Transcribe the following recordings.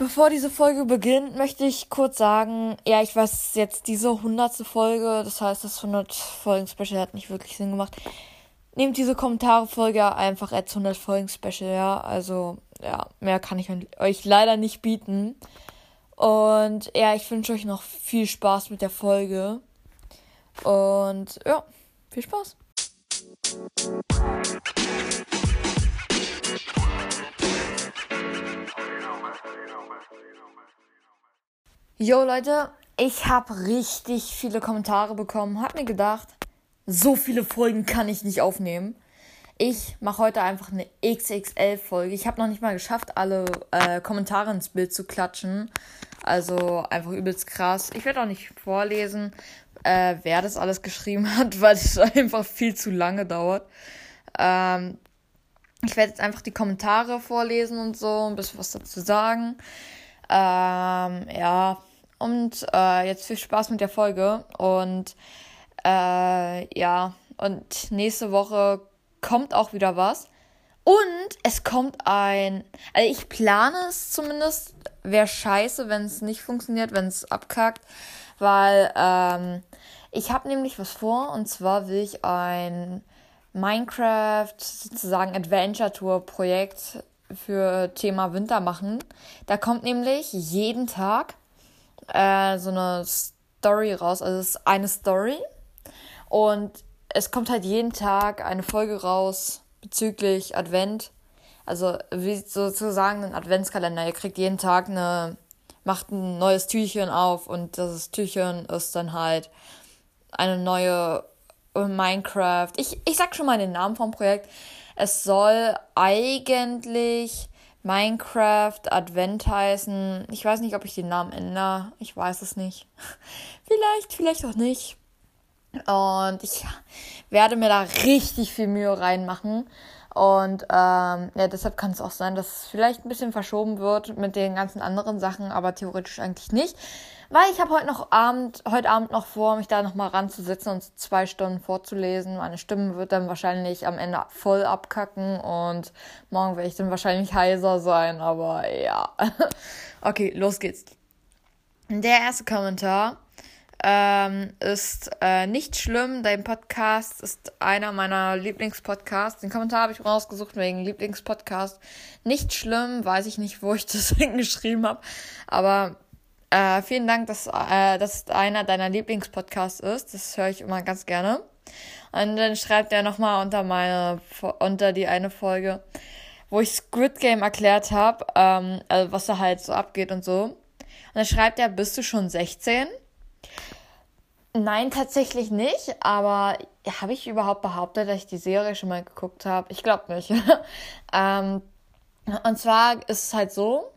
Bevor diese Folge beginnt, möchte ich kurz sagen, ja, ich weiß jetzt diese hundertste Folge, das heißt, das 100 Folgen Special hat nicht wirklich Sinn gemacht. Nehmt diese Kommentare-Folge einfach als 100 Folgen Special, ja. Also, ja, mehr kann ich euch leider nicht bieten. Und ja, ich wünsche euch noch viel Spaß mit der Folge. Und ja, viel Spaß. Jo Leute, ich habe richtig viele Kommentare bekommen. Hab mir gedacht, so viele Folgen kann ich nicht aufnehmen. Ich mache heute einfach eine XXL-Folge. Ich habe noch nicht mal geschafft, alle äh, Kommentare ins Bild zu klatschen. Also einfach übelst krass. Ich werde auch nicht vorlesen, äh, wer das alles geschrieben hat, weil es einfach viel zu lange dauert. Ähm, ich werde jetzt einfach die Kommentare vorlesen und so, ein bisschen was dazu sagen. Ähm, ja, und äh, jetzt viel Spaß mit der Folge. Und äh, ja, und nächste Woche kommt auch wieder was. Und es kommt ein. Also ich plane es zumindest. Wäre scheiße, wenn es nicht funktioniert, wenn es abkackt. Weil ähm, ich habe nämlich was vor. Und zwar will ich ein Minecraft sozusagen Adventure Tour Projekt für Thema Winter machen. Da kommt nämlich jeden Tag äh, so eine Story raus. Also es ist eine Story. Und es kommt halt jeden Tag eine Folge raus bezüglich Advent. Also wie sozusagen ein Adventskalender. Ihr kriegt jeden Tag eine, macht ein neues Türchen auf und das Türchen ist dann halt eine neue Minecraft. Ich, ich sag schon mal den Namen vom Projekt. Es soll eigentlich Minecraft Advent heißen. Ich weiß nicht, ob ich den Namen ändere. Ich weiß es nicht. vielleicht, vielleicht auch nicht. Und ich werde mir da richtig viel Mühe reinmachen. Und ähm, ja, deshalb kann es auch sein, dass es vielleicht ein bisschen verschoben wird mit den ganzen anderen Sachen, aber theoretisch eigentlich nicht. Weil ich habe heute noch Abend, heute Abend noch vor, mich da nochmal ranzusetzen und zwei Stunden vorzulesen. Meine Stimme wird dann wahrscheinlich am Ende voll abkacken und morgen werde ich dann wahrscheinlich heiser sein, aber ja. okay, los geht's. Der erste Kommentar ähm, ist äh, nicht schlimm. Dein Podcast ist einer meiner Lieblingspodcasts. Den Kommentar habe ich rausgesucht wegen Lieblingspodcast. Nicht schlimm, weiß ich nicht, wo ich das hingeschrieben habe. Aber äh, vielen Dank, dass äh, das einer deiner Lieblingspodcasts ist. Das höre ich immer ganz gerne. Und dann schreibt er nochmal unter meine, unter die eine Folge, wo ich Squid Game erklärt habe, ähm, also was da halt so abgeht und so. Und dann schreibt er, bist du schon 16? Nein, tatsächlich nicht, aber habe ich überhaupt behauptet, dass ich die Serie schon mal geguckt habe? Ich glaube nicht. ähm, und zwar ist es halt so,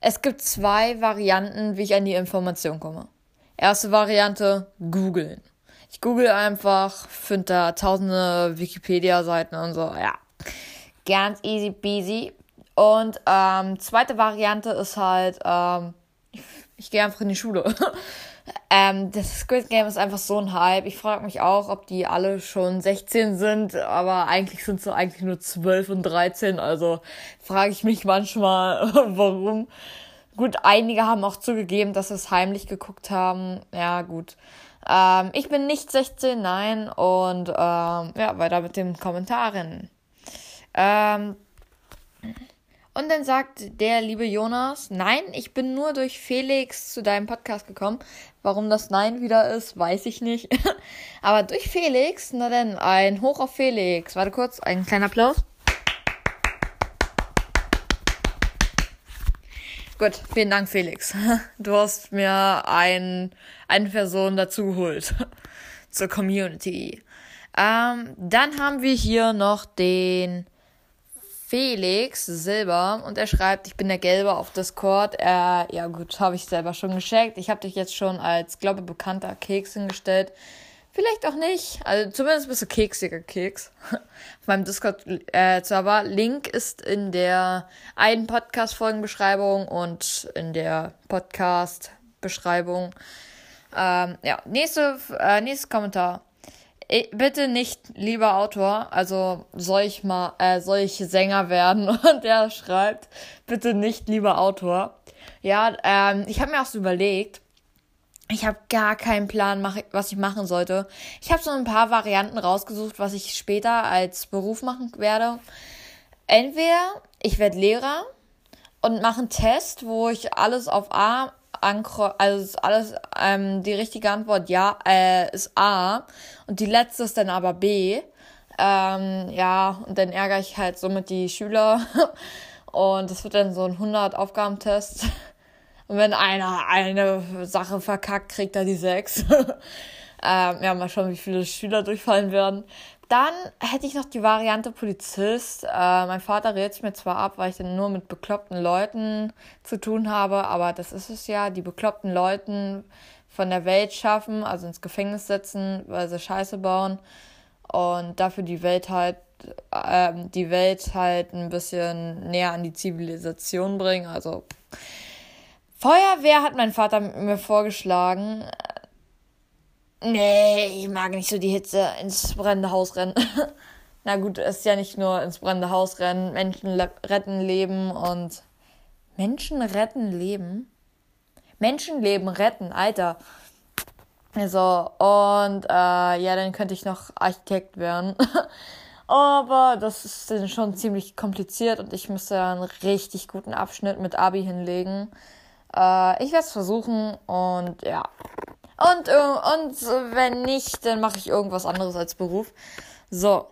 es gibt zwei Varianten, wie ich an die Information komme. Erste Variante, googeln. Ich google einfach, finde da tausende Wikipedia-Seiten und so, ja. Ganz easy peasy. Und ähm, zweite Variante ist halt, ähm, ich, ich gehe einfach in die Schule. ähm, das Squid Game ist einfach so ein Hype. Ich frage mich auch, ob die alle schon 16 sind, aber eigentlich sind sie eigentlich nur 12 und 13. Also frage ich mich manchmal, warum. Gut, einige haben auch zugegeben, dass sie es heimlich geguckt haben. Ja, gut. Ähm, ich bin nicht 16, nein. Und ähm, ja, weiter mit den Kommentaren. Ähm, und dann sagt der liebe Jonas, nein, ich bin nur durch Felix zu deinem Podcast gekommen. Warum das Nein wieder ist, weiß ich nicht. Aber durch Felix, na denn, ein Hoch auf Felix. Warte kurz, ein kleiner Applaus. Gut, vielen Dank, Felix. Du hast mir ein, eine Person dazu geholt zur Community. Ähm, dann haben wir hier noch den Felix Silber und er schreibt, ich bin der Gelbe auf Discord. Äh, ja gut, habe ich selber schon gescheckt. Ich habe dich jetzt schon als, glaube bekannter Keks hingestellt. Vielleicht auch nicht. Also zumindest bist du keksiger Keks. auf meinem Discord-Server. Äh, Link ist in der einen Podcast-Folgenbeschreibung und in der Podcast-Beschreibung. Ähm, ja, nächste, äh, nächstes Kommentar. Bitte nicht, lieber Autor, also soll ich mal, äh, soll ich Sänger werden? Und er schreibt, bitte nicht, lieber Autor. Ja, ähm, ich habe mir auch so überlegt, ich habe gar keinen Plan, was ich machen sollte. Ich habe so ein paar Varianten rausgesucht, was ich später als Beruf machen werde. Entweder ich werde Lehrer und mache einen Test, wo ich alles auf A also alles ähm, die richtige Antwort ja äh, ist A und die letzte ist dann aber B. Ähm, ja, und dann ärgere ich halt somit die Schüler und das wird dann so ein 100 Aufgabentest. Und wenn einer eine Sache verkackt, kriegt er die 6. ähm, ja, mal schauen, wie viele Schüler durchfallen werden. Dann hätte ich noch die Variante Polizist. Äh, mein Vater redet mir zwar ab, weil ich dann nur mit bekloppten Leuten zu tun habe, aber das ist es ja, die bekloppten Leuten von der Welt schaffen, also ins Gefängnis setzen, weil sie Scheiße bauen und dafür die Welt halt äh, die Welt halt ein bisschen näher an die Zivilisation bringen. Also Feuerwehr hat mein Vater mir vorgeschlagen. Nee, ich mag nicht so die Hitze ins brennende Haus rennen. Na gut, es ist ja nicht nur ins brennende Haus rennen, Menschen retten Leben und Menschen retten Leben. Menschenleben retten, Alter. So, und äh, ja, dann könnte ich noch Architekt werden. Aber das ist dann schon ziemlich kompliziert und ich müsste einen richtig guten Abschnitt mit Abi hinlegen. Äh, ich werde es versuchen und ja. Und, äh, und wenn nicht, dann mache ich irgendwas anderes als Beruf. So.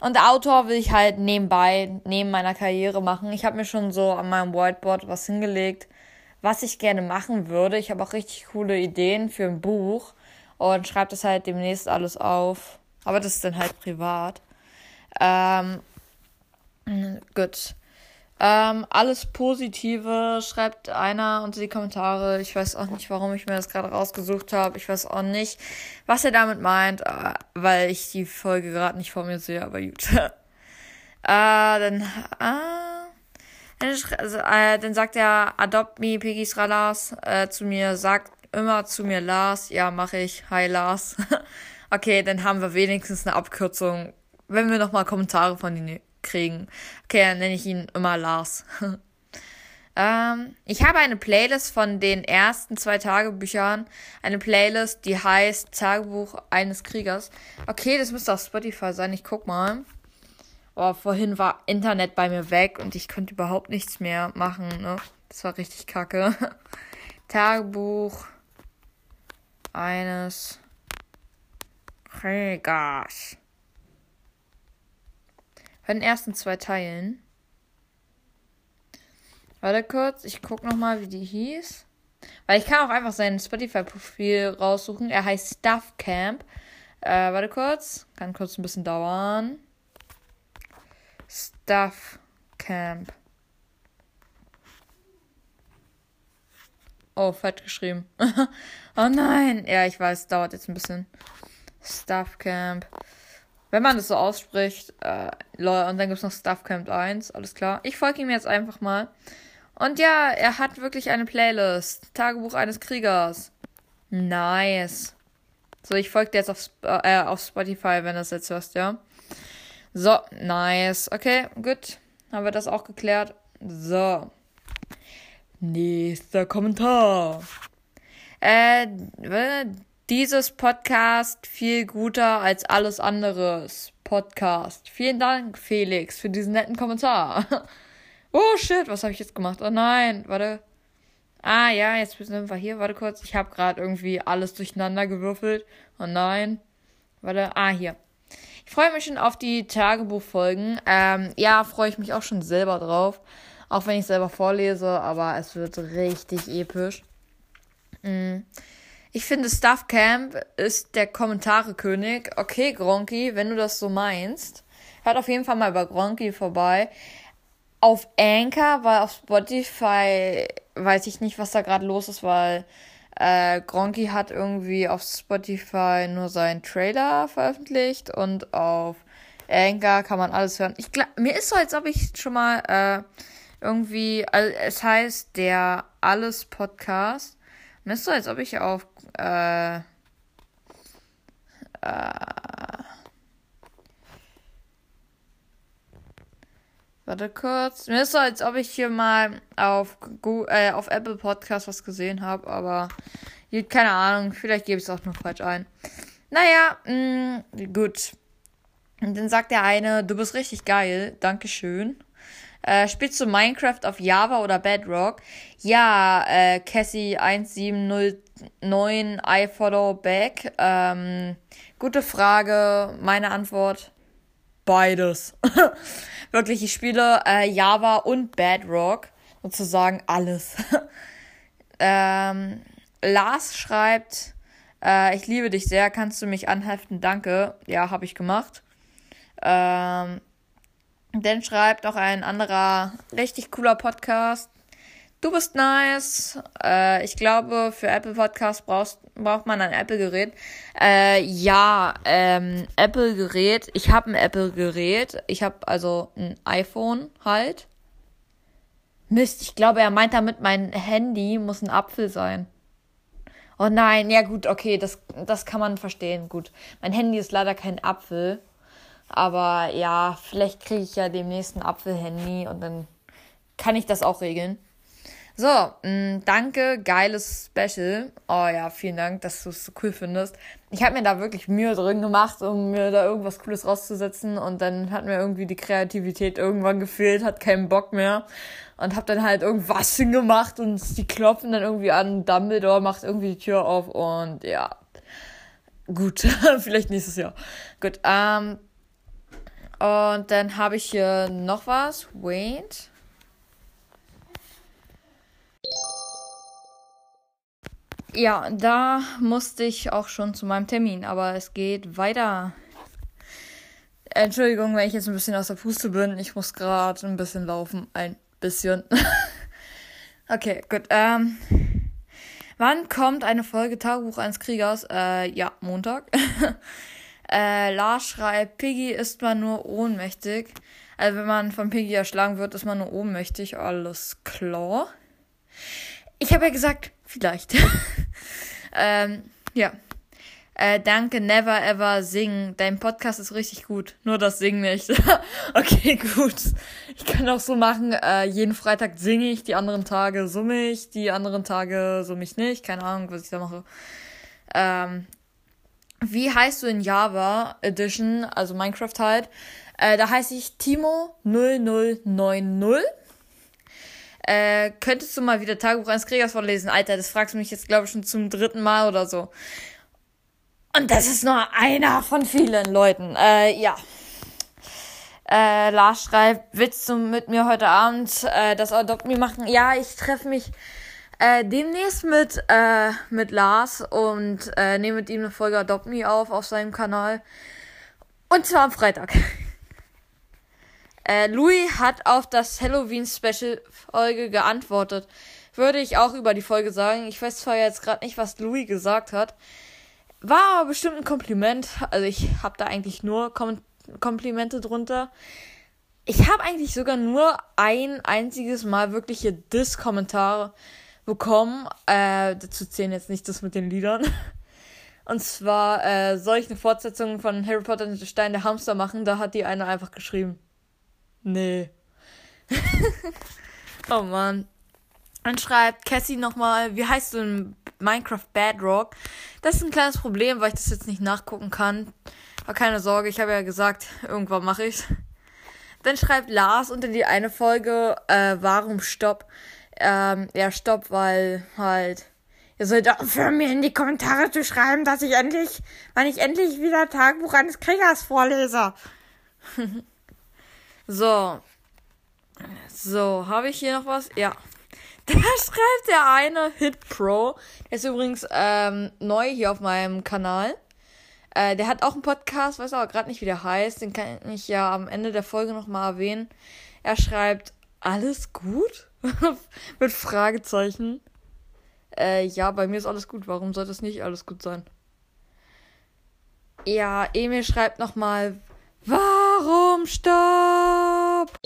Und Autor will ich halt nebenbei, neben meiner Karriere machen. Ich habe mir schon so an meinem Whiteboard was hingelegt, was ich gerne machen würde. Ich habe auch richtig coole Ideen für ein Buch und schreibe das halt demnächst alles auf. Aber das ist dann halt privat. Ähm, gut. Ähm, alles Positive schreibt einer unter die Kommentare. Ich weiß auch nicht, warum ich mir das gerade rausgesucht habe. Ich weiß auch nicht, was er damit meint, äh, weil ich die Folge gerade nicht vor mir sehe, aber gut. äh, dann, äh, also, äh, dann sagt er, adopt me, Piggy's Ralas, äh, zu mir, sagt immer zu mir Lars. Ja, mache ich. Hi Lars. okay, dann haben wir wenigstens eine Abkürzung, wenn wir nochmal Kommentare von ihm kriegen. Okay, dann nenne ich ihn immer Lars. ähm, ich habe eine Playlist von den ersten zwei Tagebüchern. Eine Playlist, die heißt Tagebuch eines Kriegers. Okay, das müsste auf Spotify sein. Ich guck mal. Oh, vorhin war Internet bei mir weg und ich konnte überhaupt nichts mehr machen. Ne? Das war richtig kacke. Tagebuch eines Kriegers. Bei den ersten zwei Teilen. Warte kurz, ich guck nochmal, wie die hieß. Weil ich kann auch einfach sein Spotify-Profil raussuchen. Er heißt Stuff Camp. Äh, warte kurz. Kann kurz ein bisschen dauern. Stuff Camp. Oh, falsch geschrieben. oh nein. Ja, ich weiß, dauert jetzt ein bisschen. Stuff Camp. Wenn man das so ausspricht, äh, und dann gibt es noch Stuff Camp 1, alles klar. Ich folge ihm jetzt einfach mal. Und ja, er hat wirklich eine Playlist. Tagebuch eines Kriegers. Nice. So, ich folge dir jetzt auf, äh, auf Spotify, wenn du das jetzt hörst, ja. So, nice. Okay, gut. Haben wir das auch geklärt. So. Nächster Kommentar. Äh, dieses Podcast viel guter als alles anderes. Podcast. Vielen Dank, Felix, für diesen netten Kommentar. oh shit, was habe ich jetzt gemacht? Oh nein, warte. Ah ja, jetzt sind wir hier. Warte kurz. Ich habe gerade irgendwie alles durcheinander gewürfelt. Oh nein. Warte. Ah, hier. Ich freue mich schon auf die Tagebuchfolgen. Ähm, ja, freue ich mich auch schon selber drauf. Auch wenn ich selber vorlese, aber es wird richtig episch. Mhm. Ich finde, Stuff Camp ist der Kommentare-König. Okay, Gronky, wenn du das so meinst. Hört auf jeden Fall mal bei Gronky vorbei. Auf Anchor, weil auf Spotify weiß ich nicht, was da gerade los ist, weil äh, Gronky hat irgendwie auf Spotify nur seinen Trailer veröffentlicht und auf Anchor kann man alles hören. Ich glaub, mir ist so, als ob ich schon mal äh, irgendwie, also es heißt der Alles Podcast. Mir ist so, als ob ich auf äh, Äh, warte kurz. Mir ist so, als ob ich hier mal auf, Google, äh, auf Apple Podcast was gesehen habe, aber keine Ahnung. Vielleicht gebe ich es auch nur falsch ein. Naja, mh, mm, gut. Und dann sagt der eine, du bist richtig geil, Dankeschön. Äh, spielst du Minecraft auf Java oder Bedrock? Ja, äh, Cassie1709 I follow back. Ähm, gute Frage. Meine Antwort: Beides. Wirklich, ich spiele äh, Java und Bedrock. Sozusagen alles. ähm, Lars schreibt, äh, ich liebe dich sehr, kannst du mich anheften? Danke. Ja, habe ich gemacht. Ähm, dann schreibt auch ein anderer richtig cooler Podcast. Du bist nice. Äh, ich glaube, für Apple Podcast brauchst, braucht man ein Apple-Gerät. Äh, ja, ähm, Apple-Gerät. Ich habe ein Apple-Gerät. Ich habe also ein iPhone halt. Mist, ich glaube, er meint damit, mein Handy muss ein Apfel sein. Oh nein, ja gut, okay, das, das kann man verstehen. Gut. Mein Handy ist leider kein Apfel. Aber ja, vielleicht kriege ich ja demnächst ein Apfel-Handy und dann kann ich das auch regeln. So, mh, mm, danke, geiles Special. Oh ja, vielen Dank, dass du es so cool findest. Ich habe mir da wirklich Mühe drin gemacht, um mir da irgendwas Cooles rauszusetzen und dann hat mir irgendwie die Kreativität irgendwann gefehlt, hat keinen Bock mehr und hab dann halt irgendwas hingemacht und die klopfen dann irgendwie an, Dumbledore macht irgendwie die Tür auf und ja. Gut, vielleicht nächstes Jahr. Gut, ähm, und dann habe ich hier noch was. Wait. Ja, da musste ich auch schon zu meinem Termin, aber es geht weiter. Entschuldigung, wenn ich jetzt ein bisschen aus der Puste bin. Ich muss gerade ein bisschen laufen. Ein bisschen. okay, gut. Ähm, wann kommt eine Folge Tagebuch eines Kriegers? Äh, ja, Montag. äh, Lars schreibt, Piggy ist man nur ohnmächtig. Also wenn man von Piggy erschlagen wird, ist man nur ohnmächtig. Alles klar. Ich habe ja gesagt, vielleicht. ähm, ja. Äh, danke, never ever singen. Dein Podcast ist richtig gut. Nur das Singen nicht. okay, gut. Ich kann auch so machen, äh, jeden Freitag singe ich, die anderen Tage summe ich, die anderen Tage summe ich nicht. Keine Ahnung, was ich da mache. Ähm, wie heißt du in Java Edition, also Minecraft halt? Äh, da heiße ich Timo0090. Äh, könntest du mal wieder Tagebuch eines Kriegers vorlesen? Alter, das fragst du mich jetzt, glaube ich, schon zum dritten Mal oder so. Und das ist nur einer von vielen Leuten. Äh, ja. Äh, Lars schreibt, willst du mit mir heute Abend äh, das Adopt Me machen? Ja, ich treffe mich äh, demnächst mit, äh, mit Lars und äh, nehme mit ihm eine Folge Adopt Me auf auf seinem Kanal. Und zwar am Freitag. Äh, Louis hat auf das Halloween-Special-Folge geantwortet. Würde ich auch über die Folge sagen. Ich weiß zwar jetzt gerade nicht, was Louis gesagt hat. War aber bestimmt ein Kompliment. Also ich habe da eigentlich nur Kom Komplimente drunter. Ich habe eigentlich sogar nur ein einziges Mal wirkliche Diss-Kommentare bekommen. Äh, dazu zählen jetzt nicht das mit den Liedern. Und zwar äh, soll ich eine Fortsetzung von Harry Potter und der Stein der Hamster machen. Da hat die eine einfach geschrieben. Nee. oh Mann. Dann schreibt Cassie nochmal, wie heißt du in Minecraft Bedrock? Das ist ein kleines Problem, weil ich das jetzt nicht nachgucken kann. Aber keine Sorge, ich habe ja gesagt, irgendwann mache ich's. Dann schreibt Lars unter die eine Folge, äh, warum Stopp? Ähm, ja, Stopp, weil halt. Ihr sollt aufhören, mir in die Kommentare zu schreiben, dass ich endlich, wann ich endlich wieder Tagebuch eines Kriegers vorlese. So. So, habe ich hier noch was? Ja. Da schreibt der eine Hit Pro. Der ist übrigens ähm, neu hier auf meinem Kanal. Äh, der hat auch einen Podcast, weiß aber gerade nicht, wie der heißt. Den kann ich ja am Ende der Folge nochmal erwähnen. Er schreibt, alles gut? Mit Fragezeichen. Äh, ja, bei mir ist alles gut. Warum sollte es nicht alles gut sein? Ja, Emil schreibt nochmal, Warum Stopp?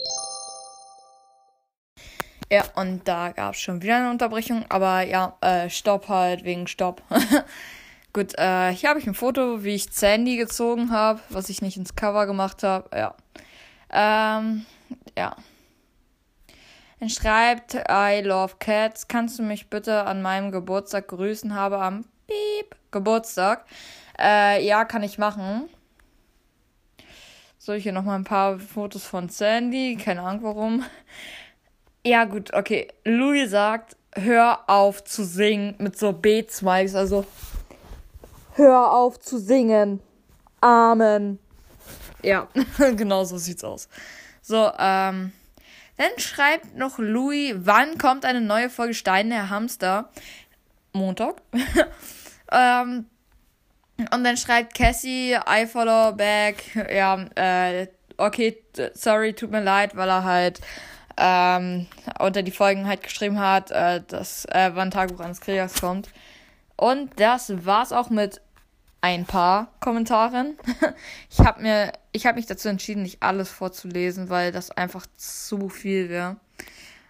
Ja, und da gab es schon wieder eine Unterbrechung, aber ja, äh, Stopp halt wegen Stopp. Gut, äh, hier habe ich ein Foto, wie ich Sandy gezogen habe, was ich nicht ins Cover gemacht habe. Ja. Ähm, ja. Er schreibt, I love cats. Kannst du mich bitte an meinem Geburtstag grüßen? Habe am Piep Geburtstag. Äh, ja, kann ich machen. So, hier nochmal ein paar Fotos von Sandy. Keine Ahnung warum. Ja, gut, okay. Louis sagt, hör auf zu singen mit so B-Zweigs. Also, hör auf zu singen. Amen. Ja, genau so sieht's aus. So, ähm, dann schreibt noch Louis, wann kommt eine neue Folge Stein der Hamster? Montag. ähm, und dann schreibt Cassie, I follow back. Ja, äh, okay, sorry, tut mir leid, weil er halt ähm, unter die Folgen halt geschrieben hat, äh, dass äh, wann Tagebuch eines Kriegers kommt. Und das war's auch mit ein paar Kommentaren. ich habe mir, ich habe mich dazu entschieden, nicht alles vorzulesen, weil das einfach zu viel wäre.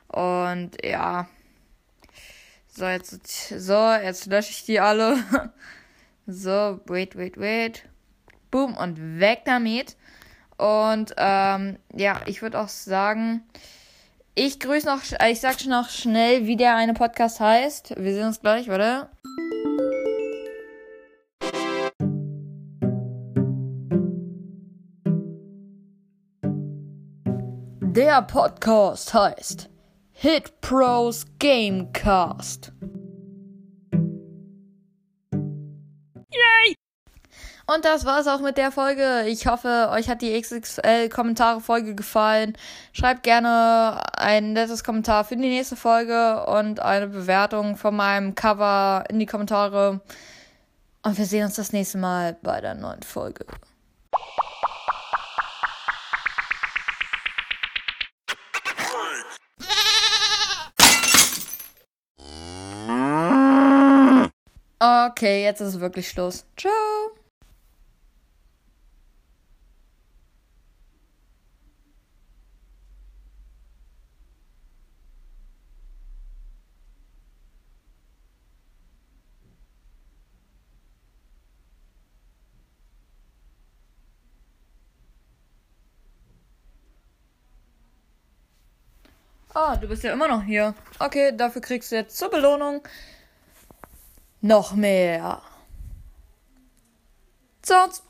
Und ja. So, jetzt, so, jetzt lösche ich die alle. So, wait, wait, wait. Boom und weg damit. Und ähm, ja, ich würde auch sagen, ich grüße noch, ich sag noch schnell, wie der eine Podcast heißt. Wir sehen uns gleich, warte. Der Podcast heißt Hit Pros Gamecast. Und das war's auch mit der Folge. Ich hoffe, euch hat die XXL-Kommentare-Folge gefallen. Schreibt gerne ein nettes Kommentar für die nächste Folge und eine Bewertung von meinem Cover in die Kommentare. Und wir sehen uns das nächste Mal bei der neuen Folge. Okay, jetzt ist wirklich Schluss. Ciao. Ah, du bist ja immer noch hier. Okay, dafür kriegst du jetzt zur Belohnung noch mehr. Sonst.